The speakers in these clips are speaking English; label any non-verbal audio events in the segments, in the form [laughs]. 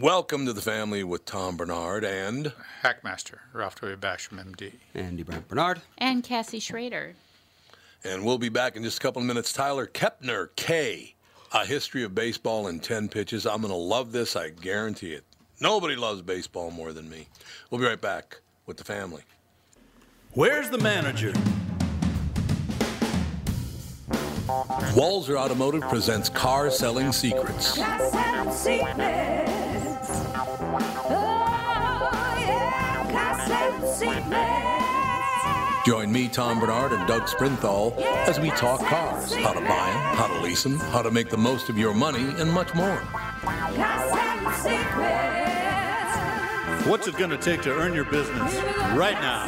Welcome to the family with Tom Bernard and Hackmaster, Ralph W. Basham, MD. Andy Brant Bernard. And Cassie Schrader. And we'll be back in just a couple of minutes. Tyler Kepner, K. A history of baseball in 10 pitches. I'm going to love this, I guarantee it. Nobody loves baseball more than me. We'll be right back with the family. Where's the manager? Walzer Automotive presents Car Selling Secrets. Join me, Tom Bernard, and Doug Sprinthal as we talk cars, how to buy them, how to lease them, how to make the most of your money, and much more. What's it going to take to earn your business right now?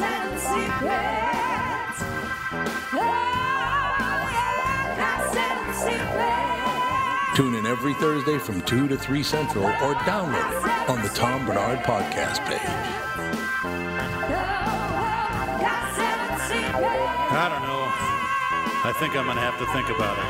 Tune in every Thursday from 2 to 3 Central or download it on the Tom Bernard podcast page. I don't know. I think I'm going to have to think about it.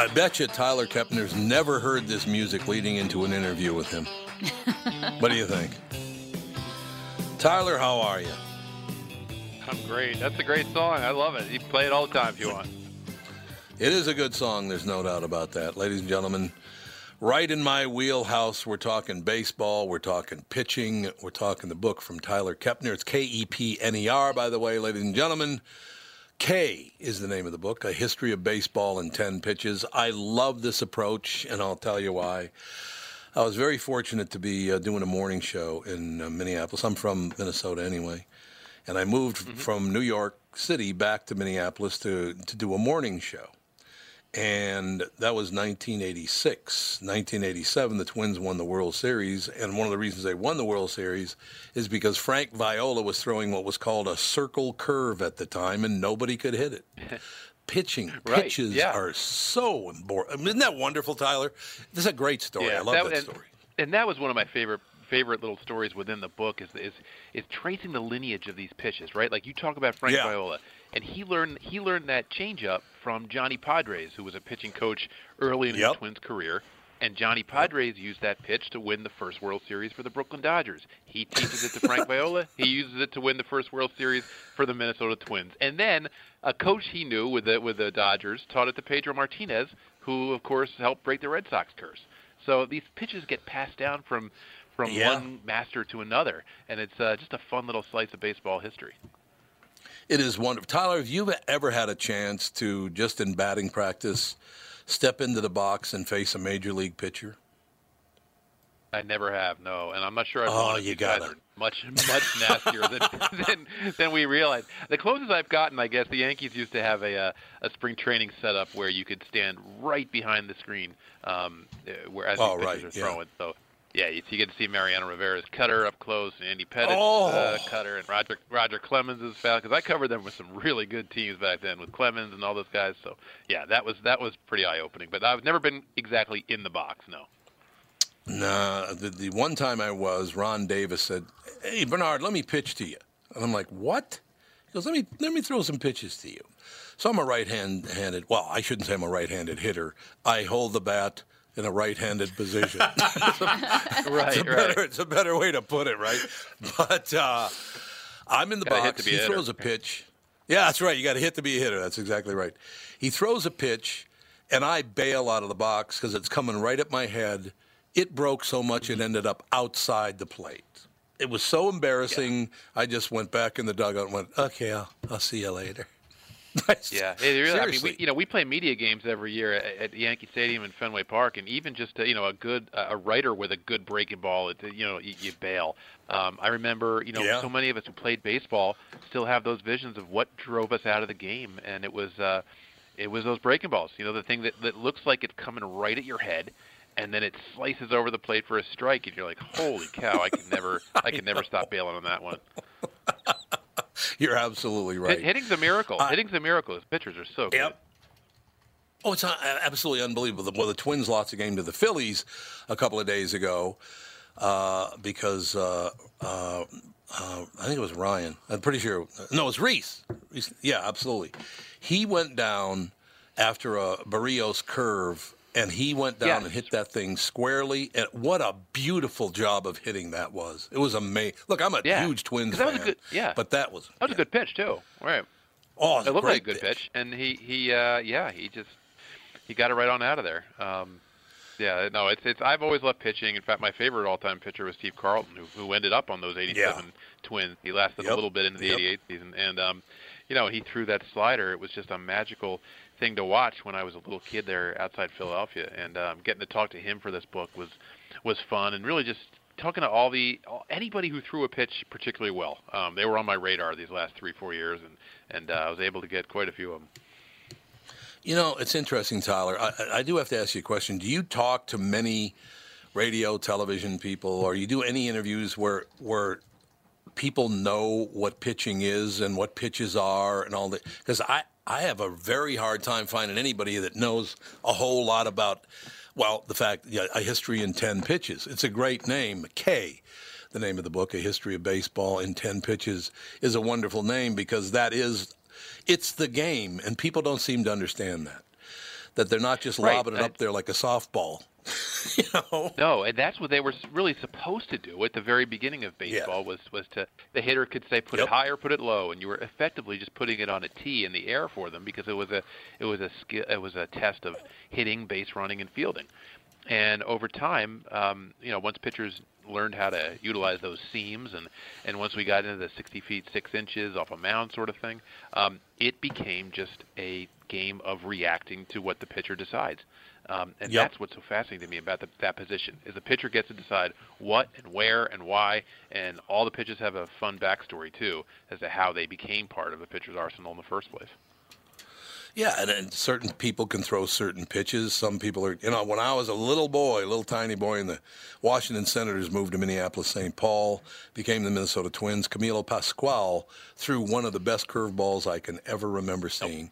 I bet you Tyler Kepner's never heard this music leading into an interview with him. what do you think? Tyler, how are you? I'm great. That's a great song. I love it. You can play it all the time if you want. It is a good song, there's no doubt about that. Ladies and gentlemen, right in my wheelhouse, we're talking baseball, we're talking pitching, we're talking the book from Tyler Kepner. It's K E P N E R, by the way, ladies and gentlemen. K is the name of the book, A History of Baseball in 10 Pitches. I love this approach, and I'll tell you why. I was very fortunate to be uh, doing a morning show in uh, Minneapolis. I'm from Minnesota anyway. And I moved from New York City back to Minneapolis to, to do a morning show. And that was 1986. 1987, the Twins won the World Series. And one of the reasons they won the World Series is because Frank Viola was throwing what was called a circle curve at the time, and nobody could hit it. [laughs] Pitching Right, pitches yeah. are so important. Isn't that wonderful, Tyler? This is a great story. I love that, and, story. And that was one of my favorite favorite little stories within the book is is is tracing the lineage of these pitches, right? Like you talk about Frank Yeah. Viola, and he learned he learned that changeup from Johnny Podres, who was a pitching coach early in Yep. his Twins career. And Johnny Podres used that pitch to win the first World Series for the Brooklyn Dodgers. He teaches it to Frank [laughs] Viola. He uses it to win the first World Series for the Minnesota Twins. And then a coach he knew with the with the Dodgers taught it to Pedro Martinez, who of course helped break the Red Sox curse. So these pitches get passed down from from Yeah. one master to another, and it's uh, just a fun little slice of baseball history. It is wonderful. Tyler, have you ever had a chance to, just in batting practice, step into the box and face a major league pitcher? I never have, no, and I'm not sure. I've Oh, you gotta. they're Much, much nastier than, [laughs] [laughs] than than we realize. The closest I've gotten, I guess, the Yankees used to have a uh, a spring training setup where you could stand right behind the screen, um, where as Oh, right, pitchers are yeah. throwing. So Yeah, you, you get to see Mariano Rivera's cutter up close, and Andy Pettitte's Oh. uh, cutter, and Roger Roger Clemens' foul. Because I covered them with some really good teams back then with Clemens and all those guys. So yeah, that was that was pretty eye opening. But I've never been exactly in the box. No. Nah, the, the one time I was, Ron Davis said, "Hey Bernard, let me pitch to you," and I'm like, "What?" He goes, "Let me let me throw some pitches to you." So I'm a right-handed. Well, I shouldn't say I'm a right-handed hitter. I hold the bat in a right-handed position. [laughs] it's, a Right, better, it's a better way to put it, right? But uh, I'm in the Gotta box. to be He a hitter. throws a pitch. Yeah, that's right. You got to hit to be a hitter. That's exactly right. He throws a pitch, and I bail out of the box because it's coming right at my head. It broke so much it ended up outside the plate. It was so embarrassing. I just went back in the dugout and went, "Okay, I'll, I'll see you later." [laughs] Yeah, it really, I mean, we, you know, we play media games every year at, at Yankee Stadium and Fenway Park, and even just uh, you know a good a writer with a good breaking ball, it, you know, you, you bail. Um, I remember, you know, Yeah. so many of us who played baseball still have those visions of what drove us out of the game, and it was uh, it was those breaking balls. You know, the thing that that looks like it's coming right at your head. And then it slices over the plate for a strike, and you're like, "Holy cow! I can never, [laughs] I can never stop bailing on that one." [laughs] [laughs] You're absolutely right. Hit, hitting's a miracle. hitting's a miracle. His pitchers are so good. Yep. Oh, it's uh, absolutely unbelievable. Well, the Twins lost a game to the Phillies a couple of days ago uh, because uh, uh, uh, I think it was Ryan. I'm pretty sure. No, it was Reese. Reese. Yeah, absolutely. He went down after a Berríos curve, and he went down Yes. and hit that thing squarely. And what a beautiful job of hitting that was. It was amazing. Look, I'm a Yeah. huge Twins that was a fan. good- yeah. But that was. That was a good pitch too. Right. Oh, it, It looked like a good pitch, and he he uh, yeah he just he got it right on out of there. Um, yeah, no, it's it's I've always loved pitching. In fact, my favorite all-time pitcher was Steve Carlton, who who ended up on those '87 Twins. He lasted Yep. a little bit into the Yep. '88 season, and um, you know he threw that slider. It was just a magical thing to watch when I was a little kid there outside Philadelphia, and um, getting to talk to him for this book was was fun, and really just talking to all the anybody who threw a pitch particularly well. Um, they were on my radar these last three four years, and and uh, I was able to get quite a few of them. You know, it's interesting, Tyler. I, I- I do have to ask you a question. Do you talk to many radio, television people, or you do any interviews where where people know what pitching is and what pitches are and all that? Because I I have a very hard time finding anybody that knows a whole lot about. Well, the fact, yeah, a history in ten pitches. It's a great name, K. The name of the book, A History of Baseball in 10 Pitches, is a wonderful name because that is, it's the game, and people don't seem to understand that. That they're not just Right, lobbing it I- up there like a softball. [laughs] you know? No, and that's what they were really supposed to do at the very beginning of baseball was was to the hitter could say put Yep. it high or put it low, and you were effectively just putting it on a tee in the air for them because it was a it was a skill it was a test of hitting, base running, and fielding. And over time, um, you know, once pitchers learned how to utilize those seams, and and once we got into the 60 feet six inches off a mound sort of thing, um, it became just a game of reacting to what the pitcher decides. Um, and Yep. that's what's so fascinating to me about the, that position is the pitcher gets to decide what and where and why, and all the pitches have a fun backstory too as to how they became part of a pitcher's arsenal in the first place. Yeah, and, and certain people can throw certain pitches. Some people are, you know, when I was a little boy, a little tiny boy, and the Washington Senators moved to Minneapolis St. Paul, became the Minnesota Twins, Camilo Pascual threw one of the best curveballs I can ever remember seeing.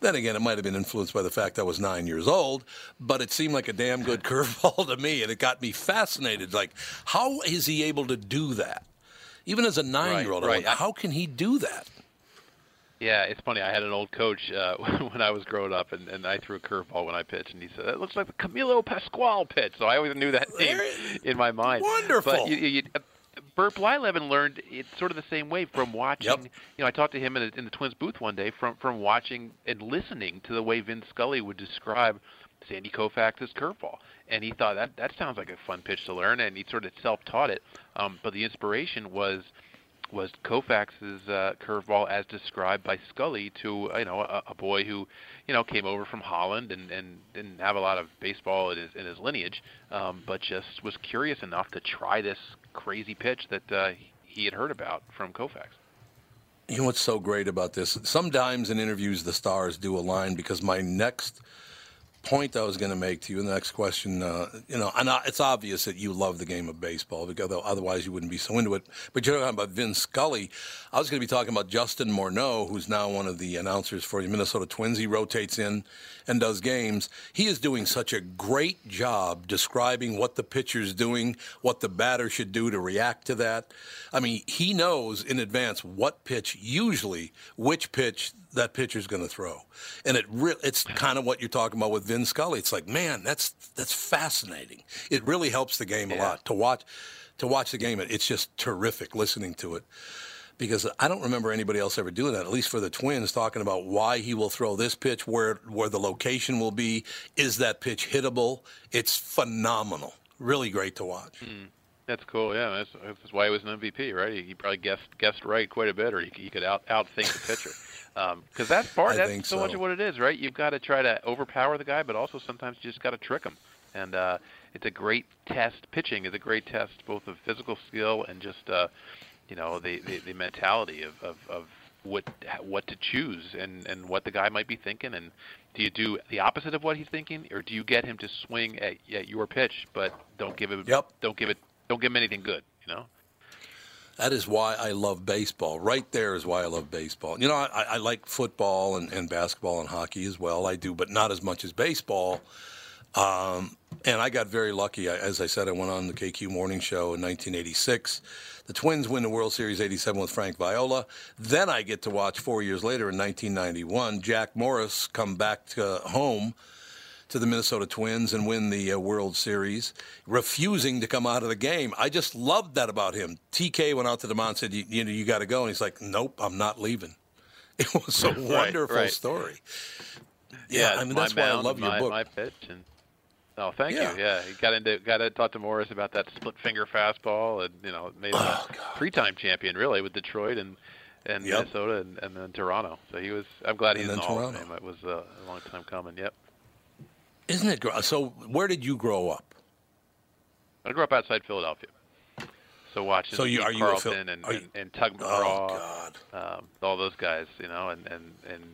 Then again, it might have been influenced by the fact I was nine years old, but it seemed like a damn good [laughs] curveball to me, and it got me fascinated. Like, how is he able to do that? Even as a nine-year-old, right. went, how can he do that? Yeah, it's funny. I had an old coach uh, [laughs] when I was growing up, and, and I threw a curveball when I pitched, and he said, "That looks like the Camilo Pascual pitch." So I always knew that name in my mind. wonderful. But you, you, uh, Burt Blyleven learned it sort of the same way from watching. Yep. You know, I talked to him in, a, in the Twins booth one day from from watching and listening to the way Vin Scully would describe Sandy Koufax's curveball, and he thought that that sounds like a fun pitch to learn, and he sort of self-taught it. Um, but the inspiration was was Koufax's uh, curveball as described by Scully to you know a, a boy who you know came over from Holland and, and didn't have a lot of baseball in his in his lineage, um, but just was curious enough to try this crazy pitch that uh, he had heard about from Koufax. You know what's so great about this? Sometimes in interviews, the stars do align because my next point I was going to make to you. In the next question, uh, you know, and it's obvious that you love the game of baseball because otherwise you wouldn't be so into it. But you're talking about Vin Scully. I was going to be talking about Justin Morneau, who's now one of the announcers for the Minnesota Twins. He rotates in and does games. He is doing such a great job describing what the pitcher's doing, what the batter should do to react to that. I mean, he knows in advance what pitch, usually which pitch that pitcher's going to throw. And it re- it's kind of what you're talking about with Vin Scully. It's like, man, that's that's fascinating. It really helps the game a lot to watch to watch the game. It's just terrific listening to it. Because I don't remember anybody else ever doing that, at least for the Twins, talking about why he will throw this pitch, where where the location will be, is that pitch hittable? It's phenomenal. Really great to watch. Mm. That's cool. Yeah, that's, that's why he was an MVP, right? He, he probably guessed guessed right quite a bit, or he, he could out outthink the pitcher. Because [laughs] um, that's part. that's so, so, much of what it is, right? You've got to try to overpower the guy, but also sometimes you just got to trick him. And uh, it's a great test. Pitching is a great test, both of physical skill and just uh, you know the, the, the mentality of, of, of what what to choose and and what the guy might be thinking and do you do the opposite of what he's thinking or do you get him to swing at, at your pitch but don't give him yep. don't give it don't give him anything good you know that is why I love baseball. Right there is why I love baseball. You know, I, I like football and, and, basketball and hockey as well. I do, but not as much as baseball. Um, and I got very lucky. As I said, I went on the KQ Morning Show in 1986. The Twins win the World Series 87 with Frank Viola. Then I get to watch four years later in 1991 Jack Morris come back to home to the Minnesota Twins and win the uh, World Series, refusing to come out of the game. I just loved that about him. TK went out to the mound and said, "You, you know, you got to go," and he's like, "Nope, I'm not leaving." [laughs] It was a [laughs] wonderful right. story. Yeah, yeah, I mean that's why I love my, your book. My pitch and Oh, thank yeah. you. Yeah, he got into got to talk to Morris about that split finger fastball, and you know made him oh, a three time champion really with Detroit and and yep. Minnesota and, and then Toronto. So he was. I'm glad he's in the Toronto. Hall of Fame. It was uh, a long time coming. Yep. Isn't it? So, where did you grow up? I grew up outside Philadelphia. So watching so you, are Carlton you and, you, and, and Tug McGraw, oh, um, all those guys, you know, and and and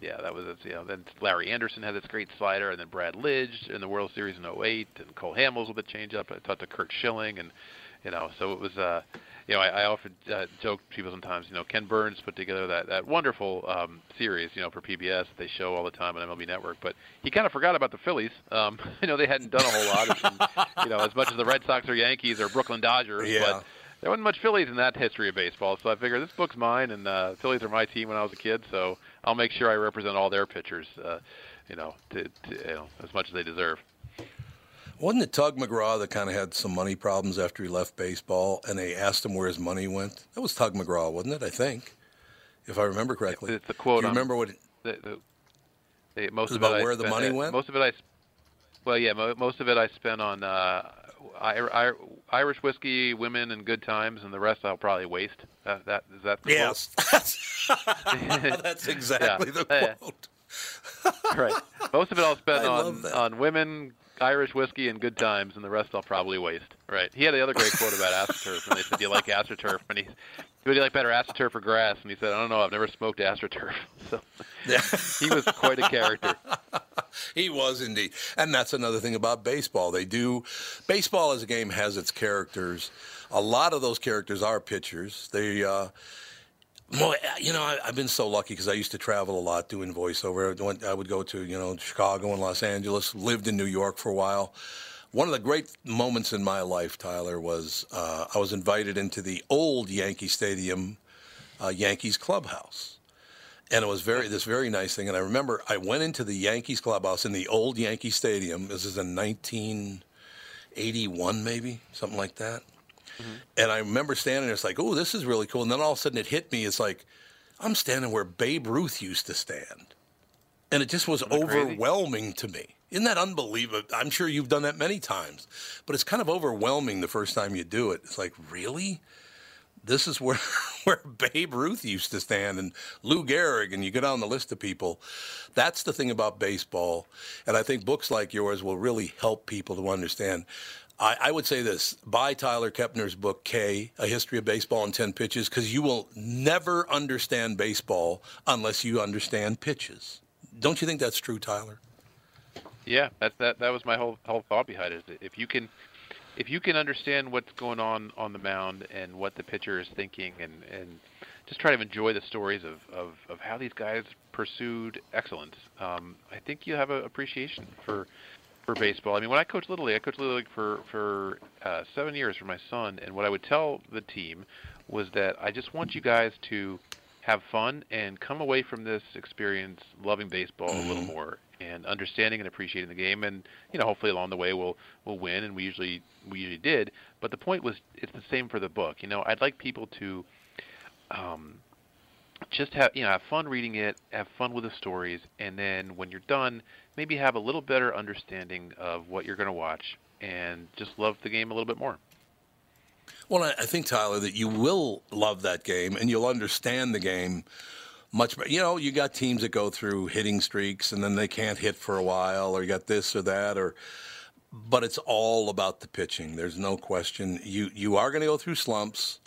yeah, that was you know. Then Larry Andersen had this great slider, and then Brad Lidge in the World Series in 08, and Cole Hamels with a changeup. I talked to Curt Schilling, and you know, so it was. uh you know, I, I often uh, joke to people sometimes. You know, Ken Burns put together that that wonderful um, series, you know, for PBS that they show all the time on MLB Network. But he kind of forgot about the Phillies. Um, [laughs] you know, they hadn't done a whole lot. And, you know, as much as the Red Sox or Yankees or Brooklyn Dodgers, yeah. but there wasn't much Phillies in that history of baseball. So I figured this book's mine, and uh, Phillies are my team when I was a kid. So I'll make sure I represent all their pitchers, uh, you know, to, to, you know, as much as they deserve. Wasn't it Tug McGraw that kind of had some money problems after he left baseball, and they asked him where his money went? That was Tug McGraw, wasn't it? I think, if I remember correctly. It's the quote. Do you remember what? It, the, the, the, most about it where I the spent, money uh, went. Most of it I. Well, yeah, mo- most of it I spent on uh, I, Irish whiskey, women, and good times, and the rest I'll probably waste. Uh, that is that. The yes, [laughs] that's [laughs] [laughs] exactly Yeah. the quote. right. Most of it I'll spend on on women, Irish whiskey, and good times, and the rest I'll probably waste. Right. He had the other great quote about AstroTurf, and they said, "Do you like AstroTurf?" And he, "Would you like better AstroTurf or grass?" And he said, "I don't know. I've never smoked AstroTurf." [laughs] So he was quite a character. [laughs] He was indeed, and that's another thing about baseball. They do baseball as a game has its characters. A lot of those characters are pitchers. They, uh, you know, I, I've been so lucky because I used to travel a lot doing voiceover. I would go to you know Chicago and Los Angeles. Lived in New York for a while. One of the great moments in my life, Tyler, was uh, I was invited into the old Yankee Stadium, uh, Yankees clubhouse and it was very this very nice thing. And I remember I went into the Yankees clubhouse in the old Yankee Stadium. This is in 1981, maybe something like that. Mm-hmm. And I remember standing there. It's like, oh, this is really cool. And then all of a sudden, it hit me. It's like I'm standing where Babe Ruth used to stand, and it just was that crazy? overwhelming to me. Isn't that unbelievable? I'm sure you've done that many times, but it's kind of overwhelming the first time you do it. It's like, really? this is where [laughs] where Babe Ruth used to stand and Lou Gehrig and you go down the list of people. That's the thing about baseball, and I think books like yours will really help people to understand. I, I would say this: buy Tyler Kepner's book K, A History of Baseball in Ten Pitches, because you will never understand baseball unless you understand pitches. Don't you think that's true, Tyler? Yeah, that that that was my whole whole thought behind it. If you can, if you can understand what's going on on the mound and what the pitcher is thinking, and and just try to enjoy the stories of of, of how these guys pursued excellence, um, I think you have an appreciation for for baseball. I mean, when I coached Little League, I coached Little League for for uh, seven years for my son, and what I would tell the team was that I just want you guys to have fun and come away from this experience loving baseball a little more and understanding and appreciating the game. And you know hopefully along the way we'll we'll win and we usually we usually did. But the point was it's the same for the book. You know I'd like people to um just have you know have fun reading it have fun with the stories and then when you're done maybe have a little better understanding of what you're going to watch and just love the game a little bit more Well, I, think Tyler that you will love that game and you'll understand the game much better. You know, you got teams that go through hitting streaks and then they can't hit for a while, or you got this or that, or. But it's all about the pitching. There's no question. You you are going to go through slumps.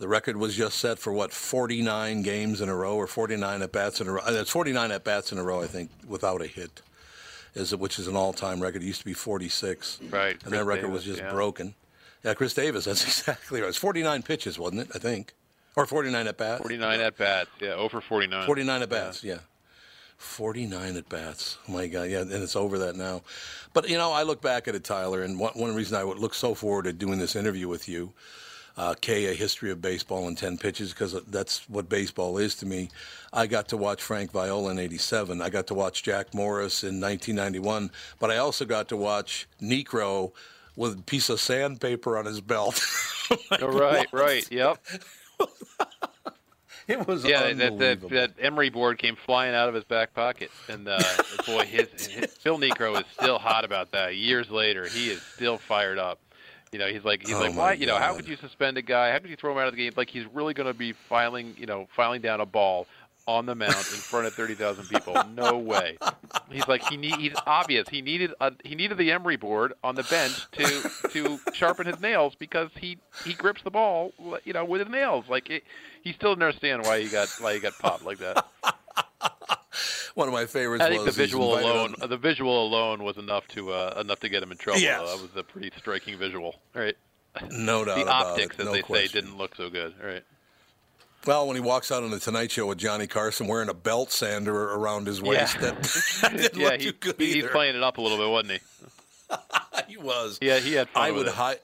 The record was just set for what 49 games in a row, or 49 at bats in a row. That's 49 at bats in a row, I think, without a hit, is which is an all-time record. It used to be 46. Right, And Chris that record Davis, was just yeah. broken. Yeah, Chris Davis. [laughs] That's exactly right. It's 49 pitches, wasn't it? I think, or 49 at bats. 49 at bats yeah over 49 49 at bats, yeah. 49 at bats. Oh my God, yeah, and it's over that now. But, you know, I look back at it, Tyler, and one, one reason I would look so forward to doing this interview with you, uh, K, A History of Baseball in 10 Pitches, because that's what baseball is to me. I got to watch Frank Viola in 87. I got to watch Jack Morris in 1991. But I also got to watch Niekro with a piece of sandpaper on his belt. [laughs] Oh, right, right. Yep. [laughs] it was Yeah, that, that that emery board came flying out of his back pocket, and uh, boy, his, his [laughs] Phil Niekro is still hot about that. Years later, he is still fired up. You know, he's like, he's Oh, like, why? You know, how could you suspend a guy? How could you throw him out of the game? Like he's really going to be filing, you know, filing down a ball on the mound in front of thirty thousand people? No way. He's like, he need, he's obvious. He needed a, he needed the emery board on the bench to to sharpen his nails because he he grips the ball, you know, with his nails. Like it, he still didn't understand why he got why he got popped like that. [laughs] One of my favorites I think the visual alone, on- the visual alone was enough to uh, enough to get him in trouble. Yes. That was a pretty striking visual. All right. no [laughs] doubt The about optics, it. as no they question. say, didn't look so good. All right. Well, when he walks out on the Tonight Show with Johnny Carson wearing a belt sander around his waist, Yeah. [laughs] that, didn't yeah, look he, too good he- he's playing it up a little bit, wasn't he? He was. Yeah, he had I would it. hi-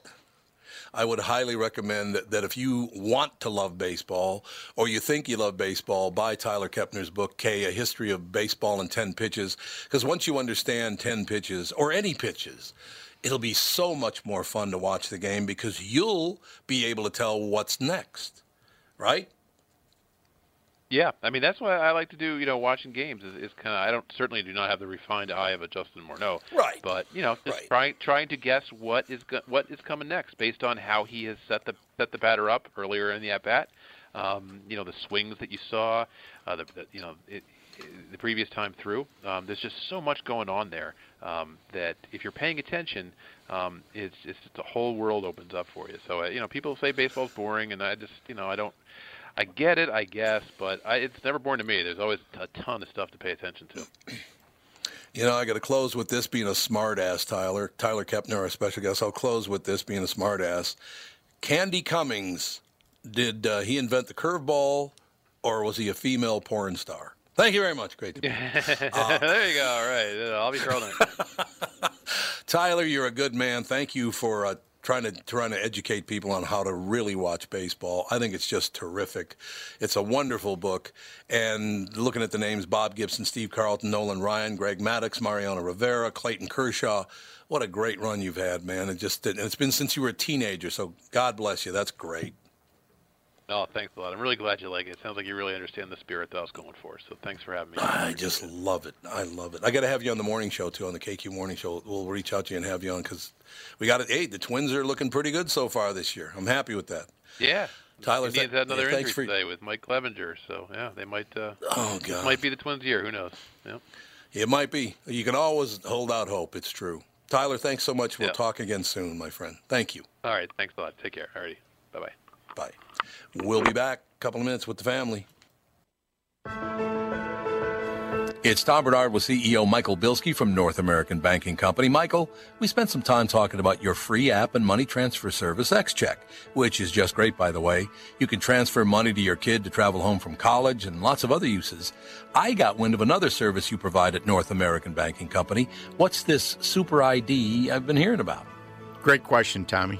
I would highly recommend that, that if you want to love baseball or you think you love baseball, buy Tyler Kepner's book, K, A History of Baseball in 10 Pitches. Because once you understand 10 pitches or any pitches, it'll be so much more fun to watch the game because you'll be able to tell what's next, right? Yeah, I mean that's why I like to do. You know, watching games is, is kind of. I don't certainly do not have the refined eye of a Justin Morneau. Right. But you know, just Right. trying trying to guess what is go- what is coming next based on how he has set the set the batter up earlier in the at bat. Um, you know, the swings that you saw, uh, the, the you know it, it- the previous time through. Um, there's just so much going on there um, that if you're paying attention, um, it's it's the whole world opens up for you. So uh, you know, people say baseball's boring, and I just you know I don't. I get it, I guess, but I, it's never boring to me. There's always a ton of stuff to pay attention to. You know, I got to close with this being a smart ass, Tyler. Tyler Kepner, our special guest. I'll close with this being a smart ass. Candy Cummings, did uh, he invent the curveball or was he a female porn star? Thank you very much. Great to be here. [laughs] there you go. All right, Uh, I'll be throwing [laughs] it. Tyler, you're a good man. Thank you for uh, trying to trying to educate people on how to really watch baseball. I think it's just terrific. It's a wonderful book. And looking at the names Bob Gibson, Steve Carlton, Nolan Ryan, Greg Maddux, Mariano Rivera, Clayton Kershaw. What a great run you've had, man. It just and it's been since you were a teenager. So God bless you. That's great. Oh, thanks a lot. I'm really glad you like it. Sounds like you really understand the spirit that I was going for. So thanks for having me. I just love it. I love it. I got to have you on the morning show too, on the KQ morning show. We'll reach out to you and have you on because we got it. Hey, the Twins are looking pretty good so far this year. I'm happy with that. Yeah. Tyler, th- another yeah, injury for- today with Mike Clevinger, so yeah, they might. Uh, Oh God, might be the Twins' year. Who knows? Yeah. it might be. You can always hold out hope. It's true. Tyler, thanks so much. We'll Yeah. talk again soon, my friend. Thank you. All right. Thanks a lot. Take care. Alrighty. Bye bye. Bye. We'll be back a couple of minutes with the family. It's Tom Bernard with CEO Michael Bilski from North American Banking Company. Michael, we spent some time talking about your free app and money transfer service, XCheck, which is just great, by the way. You can transfer money to your kid to travel home from college and lots of other uses. I got wind of another service you provide at North American Banking Company. What's this Super ID I've been hearing about? Great question, Tommy.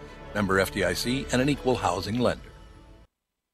Member FDIC and an equal housing lender.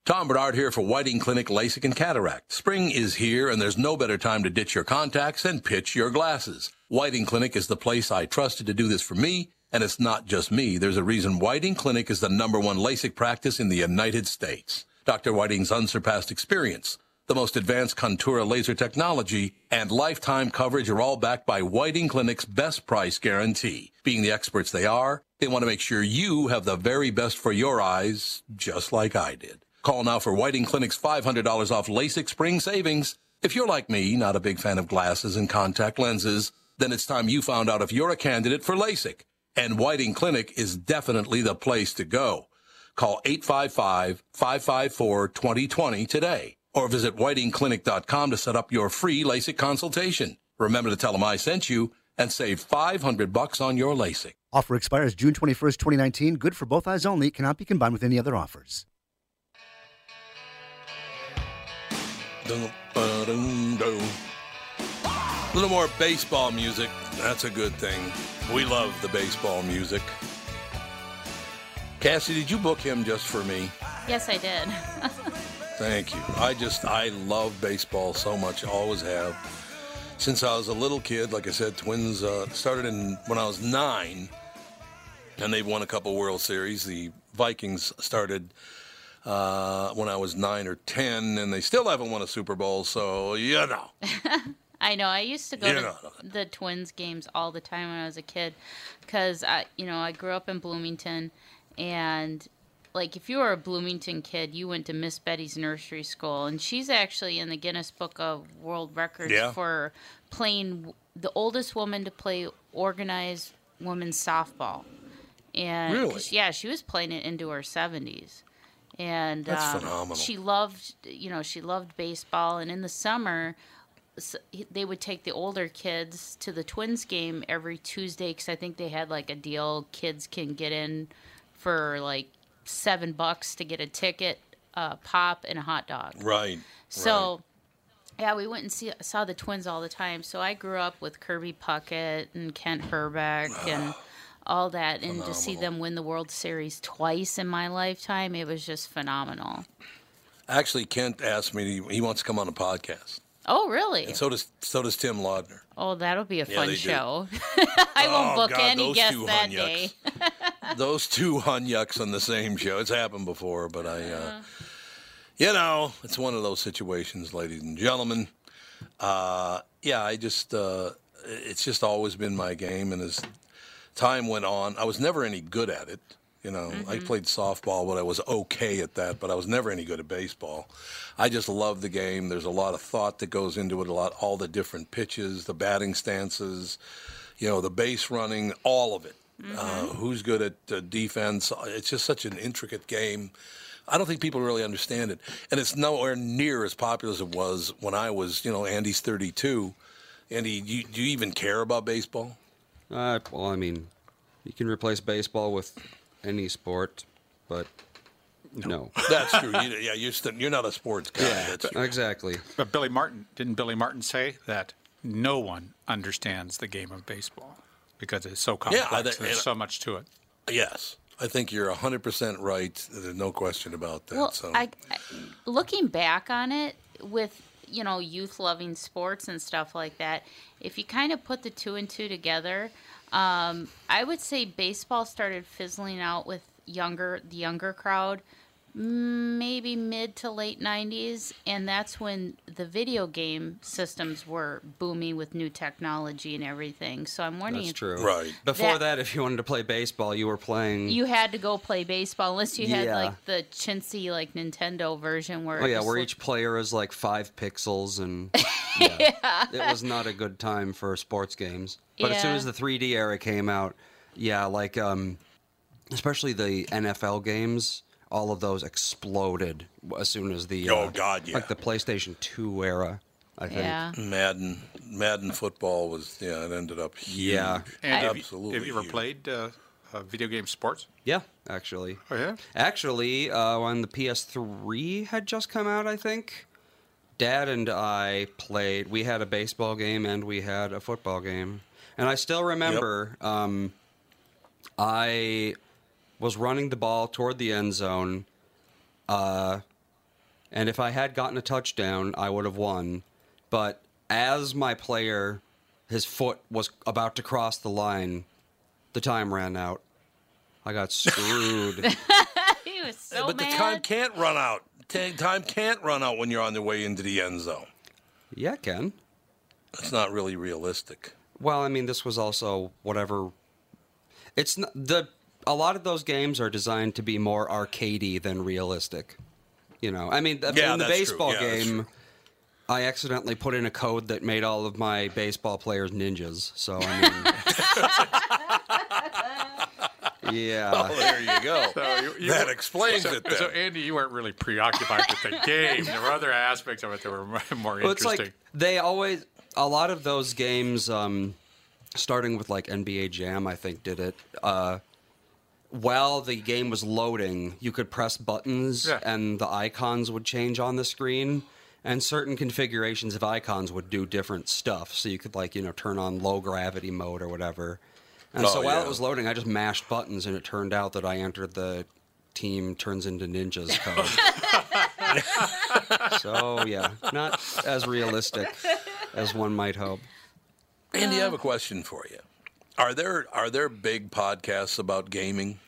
Tom Bernard here for Whiting Clinic LASIK and Cataract. Spring is here and there's no better time to ditch your contacts and pitch your glasses. Whiting Clinic is the place I trusted to do this for me, and it's not just me. There's a reason Whiting Clinic is the number one LASIK practice in the United States. Dr. Whiting's unsurpassed experience, the most advanced Contoura laser technology, and lifetime coverage are all backed by Whiting Clinic's best price guarantee. Being the experts they are, they want to make sure you have the very best for your eyes, just like I did. Call now for Whiting Clinic's $500 off LASIK spring savings. If you're like me, not a big fan of glasses and contact lenses, then it's time you found out if you're a candidate for LASIK. And Whiting Clinic is definitely the place to go. Call 855-554-2020 today or visit whitingclinic.com to set up your free LASIK consultation. Remember to tell them I sent you and save 500 bucks on your LASIK. Offer expires June 21st, 2019. Good for both eyes only. Cannot be combined with any other offers. A little more baseball music. That's a good thing. We love the baseball music. Cassie, did you book him just for me? Yes, I did. [laughs] Thank you. I just, I love baseball so much. Always have. Since I was a little kid, like I said, Twins uh, started in when I was nine, and they've won a couple World Series. The Vikings started uh, when I was nine or ten, and they still haven't won a Super Bowl. So you know. [laughs] I know. I used to go You to know. the Twins games all the time when I was a kid, because I, you know, I grew up in Bloomington, and like if you were a Bloomington kid, you went to Miss Betty's nursery school, and she's actually in the Guinness Book of World Records Yeah. for playing the oldest woman to play organized women's softball. And Really? yeah, she was playing it into her seventies. And That's um, phenomenal. She loved, you know, she loved baseball. And in the summer, they would take the older kids to the Twins game every Tuesday because I think they had like a deal. Kids can get in for like seven bucks to get a ticket, a pop, and a hot dog. Right. So, yeah, we went and see, saw the Twins all the time. So I grew up with Kirby Puckett and Kent Hrbek and all that, and to see them win the World Series twice in my lifetime, it was just phenomenal. Actually, Kent asked me. He wants to come on a podcast, Oh, really? and so does so does Tim Laudner. Oh, that'll be a Yeah, fun show. [laughs] I won't Oh, book God, any guests that hunyucks. day. [laughs] Those two hunyucks on the same show. It's happened before, but I, uh, Uh-huh. you know, it's one of those situations, ladies and gentlemen. Uh, yeah, I just, uh, it's just always been my game, and as time went on, I was never any good at it. You know, I played softball, but I was okay at that, but I was never any good at baseball. I just love the game. There's a lot of thought that goes into it, a lot, all the different pitches, the batting stances, you know, the base running, all of it. Uh, who's good at uh, defense? It's just such an intricate game. I don't think people really understand it, and it's nowhere near as popular as it was when I was. You know, Andy's 32. Andy, you, do you even care about baseball? Uh, well, I mean, you can replace baseball with any sport, but no. [laughs] That's true. You, yeah, you're st- you're not a sports guy. That's true. Exactly. But Billy Martin, didn't Billy Martin say that no one understands the game of baseball because it's so Yeah, complex? There's so much to it. Yes, I think you're 100 percent right. There's no question about that. Well, so I, I, looking back on it, with you know youth loving sports and stuff like that, if you kind of put the two and two together, um, I would say baseball started fizzling out with younger the younger crowd maybe mid to late 90s and that's when the video game systems were booming with new technology and everything so i'm wondering That's if true. Right. Before That- that, if you wanted to play baseball, you were playing. you had to go play baseball unless you had like the chintzy like nintendo version where oh yeah, where looked- each player is like five pixels, and [laughs] yeah, it was not a good time for sports games. But as soon as the 3D era came out, yeah, like um, especially the NFL games, all of those exploded as soon as the Oh, uh, God, yeah. like the PlayStation 2 era. I think. yeah Madden, Madden football was yeah, it ended up huge. Yeah. And have, absolutely. you, have you ever huge. played uh, uh, video game sports? Yeah, actually. Oh yeah. Actually, uh, when the PS3 had just come out, I think, Dad and I played. We had a baseball game and we had a football game, and I still remember. Um, I was running the ball toward the end zone, uh, and if I had gotten a touchdown, I would have won. But as my player, his foot was about to cross the line, the time ran out. I got [laughs] screwed. he was so but mad the time can't run out. Ta- Time can't run out when you're on the way into the end zone. yeah, Ken. It's not really realistic. Well, I mean, this was also whatever. It's not, the a lot of those games are designed to be more arcadey than realistic. You know, I mean, th- Yeah, in the baseball Yeah, game. I accidentally put in a code that made all of my baseball players ninjas. So I mean, [laughs] yeah. Oh, there you go. you- you that were- explains so, it. Then. so Andy, you weren't really preoccupied with the [laughs] game. There were other aspects of it that were [laughs] more Well, it's interesting. like they always a lot of those games, um, starting with like NBA Jam, I think did it. Uh, while the game was loading, you could press buttons Yeah. and the icons would change on the screen. And certain configurations of icons would do different stuff. So you could like, you know, turn on low gravity mode or whatever. And Oh, so while yeah. it was loading, I just mashed buttons and it turned out that I entered the team turns into ninjas code. [laughs] so yeah, not as realistic as one might hope. Andy, I have a uh. question for you. Are there are there big podcasts about gaming?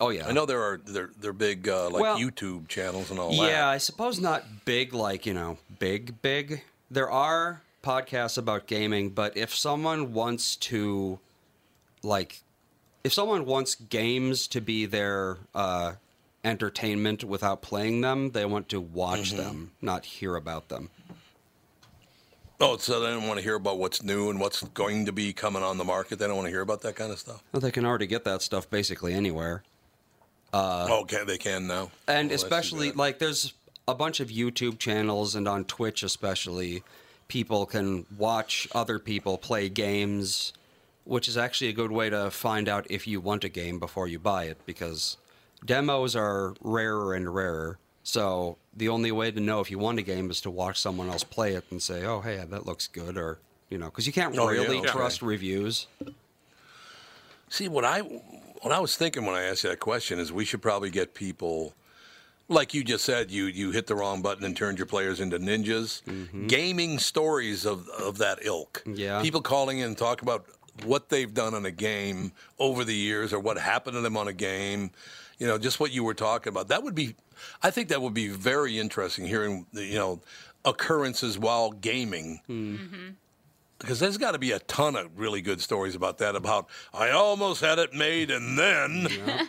Oh yeah, I know there are there they're big uh, like Well, YouTube channels and all Yeah, that. Yeah, I suppose not big like, you know, big, big. There are podcasts about gaming, but if someone wants to, like, if someone wants games to be their uh, entertainment without playing them, they want to watch Mm-hmm. them, not hear about them. Oh, so they don't want to hear about what's new and what's going to be coming on the market. They don't want to hear about that kind of stuff. Well, they can already get that stuff basically anywhere. okay, they can now. Uh, and Oh, especially like there's a bunch of YouTube channels and on Twitch especially people can watch other people play games which is actually a good way to find out if you want a game before you buy it because demos are rarer and rarer so the only way to know if you want a game is to watch someone else play it and say oh hey that looks good or you know because you can't Oh, yeah, really okay. trust reviews See what I what I was thinking when I asked you that question is we should probably get people like you just said you you hit the wrong button and turned your players into ninjas. Mm-hmm. Gaming stories of of that ilk. Yeah. People calling in and talk about what they've done in a game over the years or what happened to them on a game. You know, just what you were talking about. That would be I think that would be very interesting hearing you know occurrences while gaming mm-hmm. mm-hmm. because there's got to be a ton of really good stories about that. About I almost had it made, and then [laughs] I [laughs]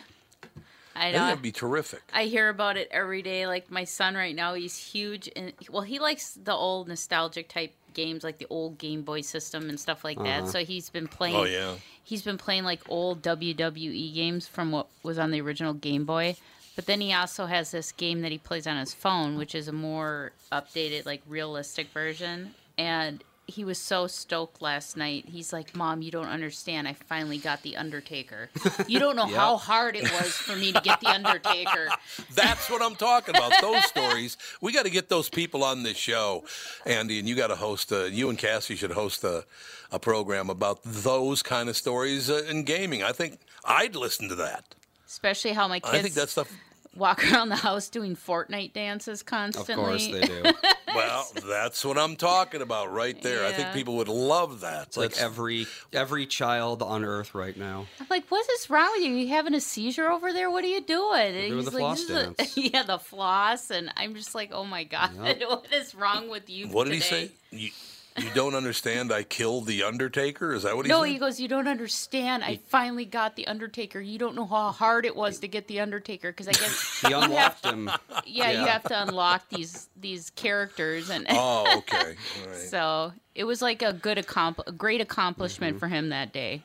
I think know. that'd be terrific. I hear about it every day. Like my son right now, he's huge, and well, he likes the old nostalgic type games, like the old Game Boy system and stuff like that. Uh-huh. So he's been oh, playing. Oh yeah, He's been playing like old WWE games from what was on the original Game Boy. But then he also has this game that he plays on his phone, which is a more updated, like realistic version. And he was so stoked last night. He's like, "Mom, you don't understand. I finally got the Undertaker. [laughs] You don't know how hard it was for me to get the Undertaker." [laughs] that's what I'm talking about. Those stories. We got to get those people on this show, Andy, and you got to host. A, you and Cassie should host a, a program about those kind of stories uh, in gaming. I think I'd listen to that. Especially how my I think kids that stuff. walk [laughs] around the house doing Fortnite dances constantly. of course they do [laughs] well, that's what I'm talking about right there. I think people would love that. It's like That's- every every child on Earth right now. I'm like, what is wrong with you? You having a seizure over there? What are you doing? And doing he's the like, floss "This is a-" [laughs] yeah, the floss, and I'm just like, oh my god, Yep. what is wrong with you? what did he say? You, you don't understand. I killed the Undertaker. Is that what he No, said? he goes, you don't understand. I finally got the Undertaker. You don't know how hard it was to get the Undertaker because I guess [laughs] He unlocked him. yeah, you have to unlock these these characters and oh, [laughs] okay. All right. so it was like a good accomp- a great accomplishment Mm-hmm. for him that day.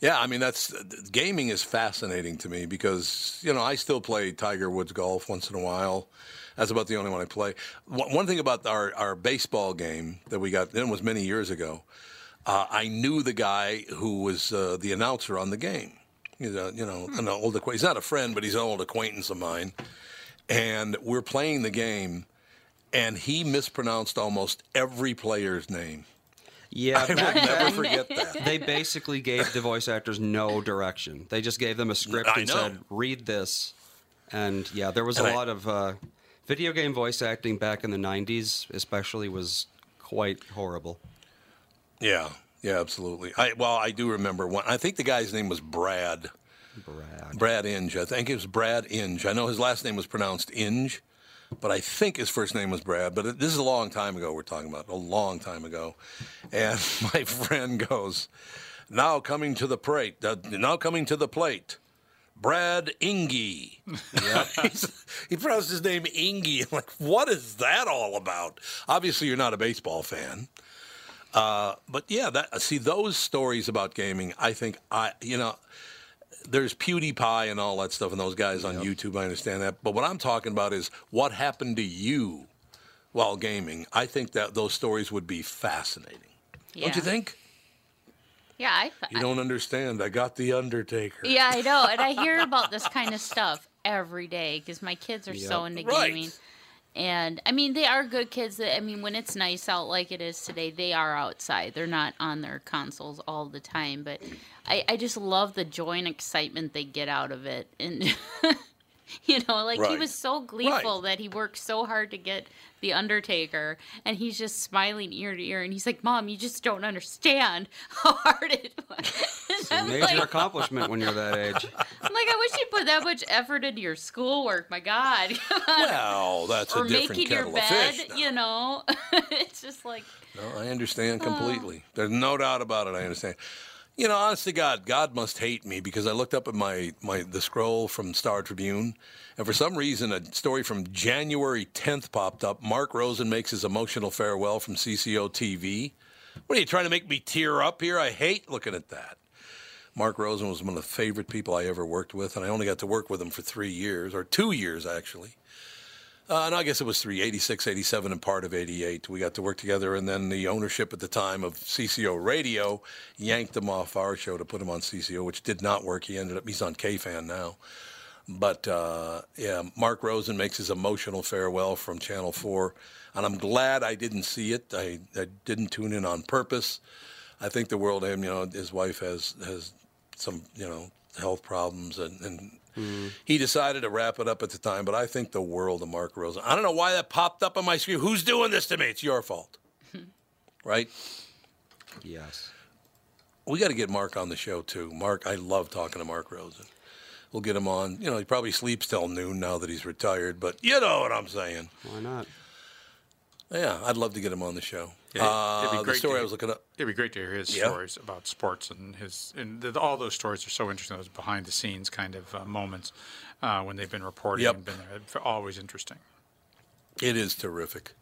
Yeah, I mean that's gaming is fascinating to me because you know I still play Tiger Woods golf once in a while. That's about the only one I play. One one thing about our, our baseball game that we got then was many years ago. Uh, I knew the guy who was uh, the announcer on the game. He's a, you know an old acquaintance. He's not a friend, but he's an old acquaintance of mine. And we're playing the game, and he mispronounced almost every player's name. Yeah, I will never forget that. [laughs] they basically gave the voice actors no direction. They just gave them a script I and know. said, "Read this." And yeah, there was And a I- lot of uh, video game voice acting back in the '90s, especially, was quite horrible. Yeah, yeah, absolutely. I well, I do remember one. I think the guy's name was Brad. Brad. Brad Inge. I think it was Brad Inge. I know his last name was pronounced Inge, but I think his first name was Brad. But this is a long time ago. We're talking about a long time ago, and [laughs] my friend goes, "Now coming to the plate. Uh, now coming to the plate." Brad Ingy. He's- [laughs] he pronounced his name Ingy. I'm [laughs] like, what is that all about? Obviously, you're not a baseball fan. Uh, but yeah, that see those stories about gaming. I think I, you know, there's PewDiePie and all that stuff, and those guys on YouTube. I understand that, but what I'm talking about is what happened to you while gaming. I think that those stories would be fascinating. Don't you think? Yeah, I, You don't understand. I got the Undertaker. Yeah, I know, and I hear [laughs] about this kind of stuff every day because my kids are so into Right. gaming. And I mean, they are good kids. That, I mean, when it's nice out like it is today, they are outside. They're not on their consoles all the time. But I, I just love the joy and excitement they get out of it. And [laughs] [laughs] you know, like he was so gleeful that he worked so hard to get the Undertaker, and he's just smiling ear to ear. And he's like, "Mom, you just don't understand [laughs] how hard it [laughs] was." It's a major like- accomplishment when you're that age. I'm like, I wish you put that much effort into your schoolwork. My God. Well, that's or a different making your kettle bed, of fish. you know. it's just like, No, I understand uh, completely. There's no doubt about it. I understand. You know, honest to God, God must hate me because I looked up at my, my the scroll from Star Tribune, and for some reason, a story from January 10th popped up. Mark Rosen makes his emotional farewell from CCO TV. What are you trying to make me tear up here? I hate looking at that. Mark Rosen was one of the favorite people I ever worked with, and I only got to work with him for three years, or two years actually. Uh, no, I guess it was three, 86, 87, and part of 88. We got to work together, and then the ownership at the time of CCO Radio yanked him off our show to put him on CCO, which did not work. He ended up, he's on KFan now. But uh, yeah, Mark Rosen makes his emotional farewell from Channel 4, and I'm glad I didn't see it. I, I didn't tune in on purpose. I think the world, him, you know, his wife has, has some, you know, health problems, and, and Mm. he decided to wrap it up at the time, but I think the world of Mark Rosen. I don't know why that popped up on my screen. Who's doing this to me? It's your fault. [laughs] right? Yes. We got to get Mark on the show, too. Mark, I love talking to Mark Rosen. We'll get him on. You know, he probably sleeps till noon now that he's retired, but you know what I'm saying. Why not? Yeah, I'd love to get him on the show. Yeah, uh, it'd be the great story to- I was looking up. It'd be great to hear his Yeah. stories about sports and his and the, all those stories are so interesting. Those behind the scenes kind of uh, moments uh, when they've been reporting Yep. and been there. Always interesting. It is terrific.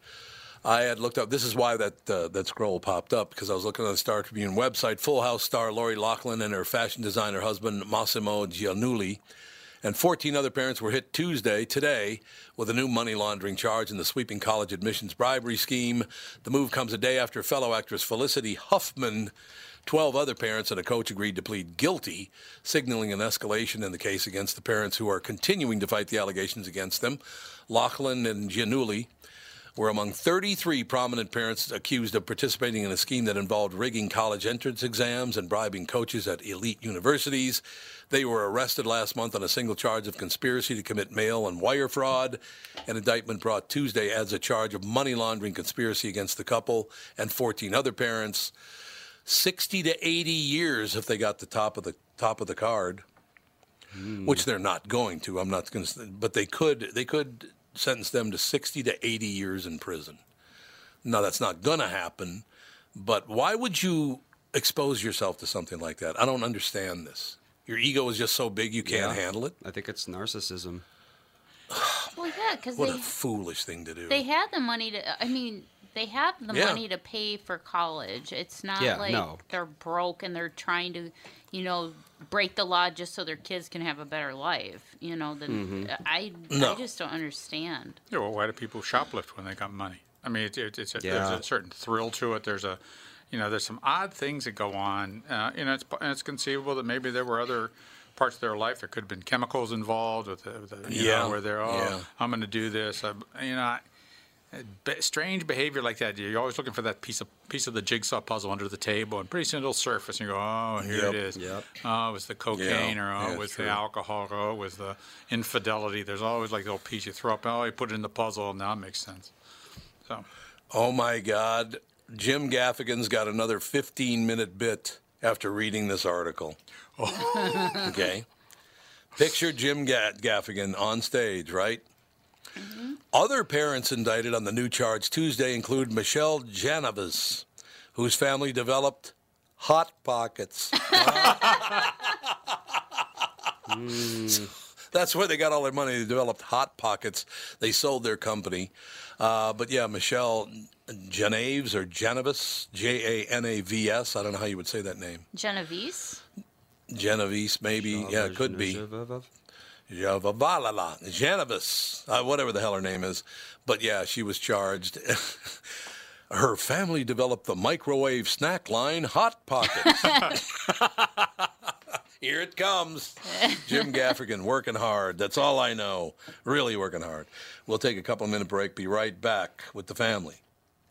I had looked up. This is why that uh, that scroll popped up because I was looking on the Star Tribune website. Full House star Lori Loughlin and her fashion designer husband Massimo Giannulli and 14 other parents were hit Tuesday, today, with a new money laundering charge in the sweeping college admissions bribery scheme. The move comes a day after fellow actress Felicity Huffman, 12 other parents, and a coach agreed to plead guilty, signaling an escalation in the case against the parents who are continuing to fight the allegations against them. Loughlin and Giannulli were among 33 prominent parents accused of participating in a scheme that involved rigging college entrance exams and bribing coaches at elite universities. They were arrested last month on a single charge of conspiracy to commit mail and wire fraud. An indictment brought Tuesday adds a charge of money laundering conspiracy against the couple and 14 other parents. 60 to 80 years if they got the top of the top of the card, hmm. which they're not going to. I'm not going to, but they could. They could sentence them to 60 to 80 years in prison. Now that's not going to happen, but why would you expose yourself to something like that? I don't understand this. Your ego is just so big you can't Yeah. handle it. I think it's narcissism. [sighs] Well, yeah, because What they a foolish thing to do. they had the money to. I mean, they have the Yeah. money to pay for college. It's not Yeah, like no. they're broke and they're trying to, you know, break the law just so their kids can have a better life. You know, then Mm-hmm. I No. I just don't understand. Yeah, well, why do people shoplift when they got money? I mean, it, it, it's a, Yeah. there's a certain thrill to it. There's a, you know, there's some odd things that go on. Uh, you know, it's, and it's conceivable that maybe there were other parts of their life. There could have been chemicals involved with, the, with the, you Yeah, know, where they're, oh, yeah. I'm going to do this. I, you know, I, be- strange behavior like that. You're always looking for that piece of piece of the jigsaw puzzle under the table, and pretty soon it'll surface, and you go, "Oh, here Yep. it is. Yep. Oh, it was the cocaine, Yeah, or oh, yeah, it was true. the alcohol, or oh, it was the infidelity." There's always like a little piece you throw up. Oh, you put it in the puzzle, and now it makes sense. So, Oh my God. Jim Gaffigan's got another 15 minute bit after reading this article. Oh. okay. Picture Jim Gaffigan on stage, right? Other parents indicted on the new charge Tuesday include Michelle Janovis, whose family developed Hot Pockets. [laughs] That's where they got all their money. They developed Hot Pockets. They sold their company. Uh, but yeah, Michelle Geneves or Genevis, J A N A V S. I don't know how you would say that name. Genovese. Genevieve, maybe. Yeah, it could be. Javavalala, Genevis, uh, whatever the hell her name is. But yeah, she was charged. [laughs] her family developed the microwave snack line Hot Pockets. [laughs] Here it comes. Jim Gaffigan working hard. That's all I know. Really working hard. We'll take a couple minute break. Be right back with the family.